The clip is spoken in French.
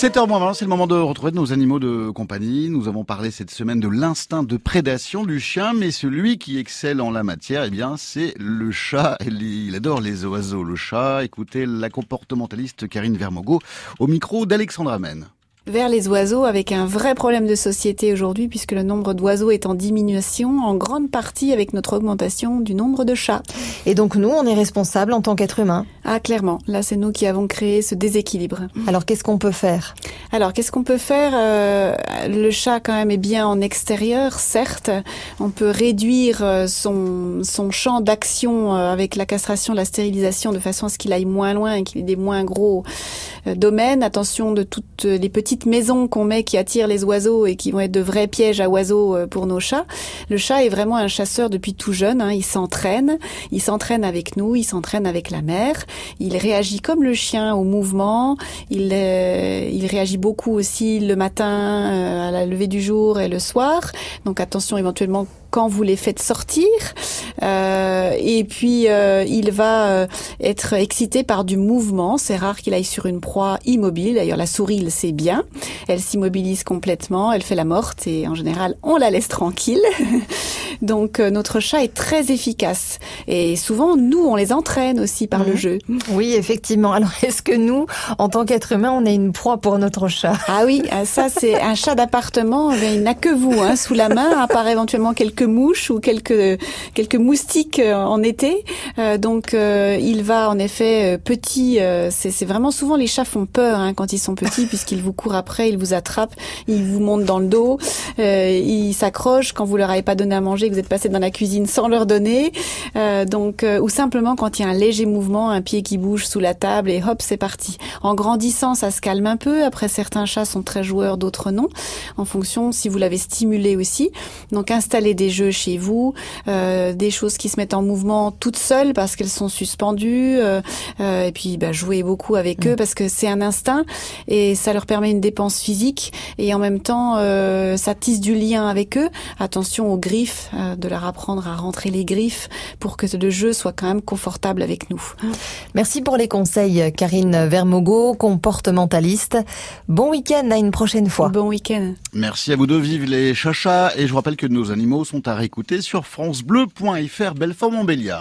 7h20, c'est le moment de retrouver nos animaux de compagnie. Nous avons parlé cette semaine de l'instinct de prédation du chien, mais celui qui excelle en la matière, eh bien, c'est le chat. Il adore les oiseaux, le chat. Écoutez la comportementaliste Karine Vermogo au micro d'Alexandra Men vers les oiseaux avec un vrai problème de société aujourd'hui puisque le nombre d'oiseaux est en diminution en grande partie avec notre augmentation du nombre de chats. Et donc nous, on est responsable en tant qu'être humain. Ah clairement, là c'est nous qui avons créé ce déséquilibre. Alors qu'est-ce qu'on peut faire? Alors qu'est-ce qu'on peut faire euh, Le chat quand même est bien en extérieur, certes. On peut réduire euh, son, son champ d'action euh, avec la castration, la stérilisation de façon à ce qu'il aille moins loin et qu'il ait des moins gros domaines. Attention de toutes les petites maisons qu'on met qui attirent les oiseaux et qui vont être de vrais pièges à oiseaux pour nos chats. Le chat est vraiment un chasseur depuis tout jeune. Hein. Il s'entraîne, il s'entraîne avec nous, il s'entraîne avec la mère. Il réagit comme le chien au mouvement. Il, il réagit beaucoup aussi le matin, euh, à la levée du jour et le soir. Donc attention éventuellement quand vous les faites sortir. Euh, et puis euh, il va euh, être excité par du mouvement. C'est rare qu'il aille sur une proie immobile. D'ailleurs la souris il sait bien. Elle s'immobilise complètement, elle fait la morte et en général on la laisse tranquille. Donc euh, notre chat est très efficace et souvent nous on les entraîne aussi par le mhm. jeu. Oui effectivement. Alors est-ce que nous en tant qu'être humain on est une proie pour notre chat? Ah oui ah, ça c'est un chat d'appartement. Il n'a que vous hein, sous la main à part éventuellement quelques mouches ou quelques quelques moustiques euh, en été. Euh, donc il va en effet petit. c'est vraiment souvent les chats font peur hein, quand ils sont petits puisqu'ils vous courent après, ils vous attrapent, ils vous montent dans le dos, ils s'accrochent quand vous leur avez pas donné à manger vous êtes passé dans la cuisine sans leur donner, euh, donc euh, ou simplement quand il y a un léger mouvement, un pied qui bouge sous la table et hop c'est parti. En grandissant, ça se calme un peu. Après certains chats sont très joueurs, d'autres non, en fonction si vous l'avez stimulé aussi. Donc installez des jeux chez vous, euh, des choses qui se mettent en mouvement toutes seules parce qu'elles sont suspendues, et puis bah, jouez beaucoup avec eux mm. parce que c'est un instinct et ça leur permet une dépense physique et en même temps ça tisse du lien avec eux. Attention aux griffes euh, de leur apprendre à rentrer les griffes pour que le jeu soit quand même confortable avec nous. Merci pour les conseils, Karine Vermogo, comportementaliste. Bon week-end, à une prochaine fois. Bon week-end. Merci à vous deux, vive les chachas. Et je vous rappelle que nos animaux sont à réécouter sur francebleu.fr Belfort-Montbéliard.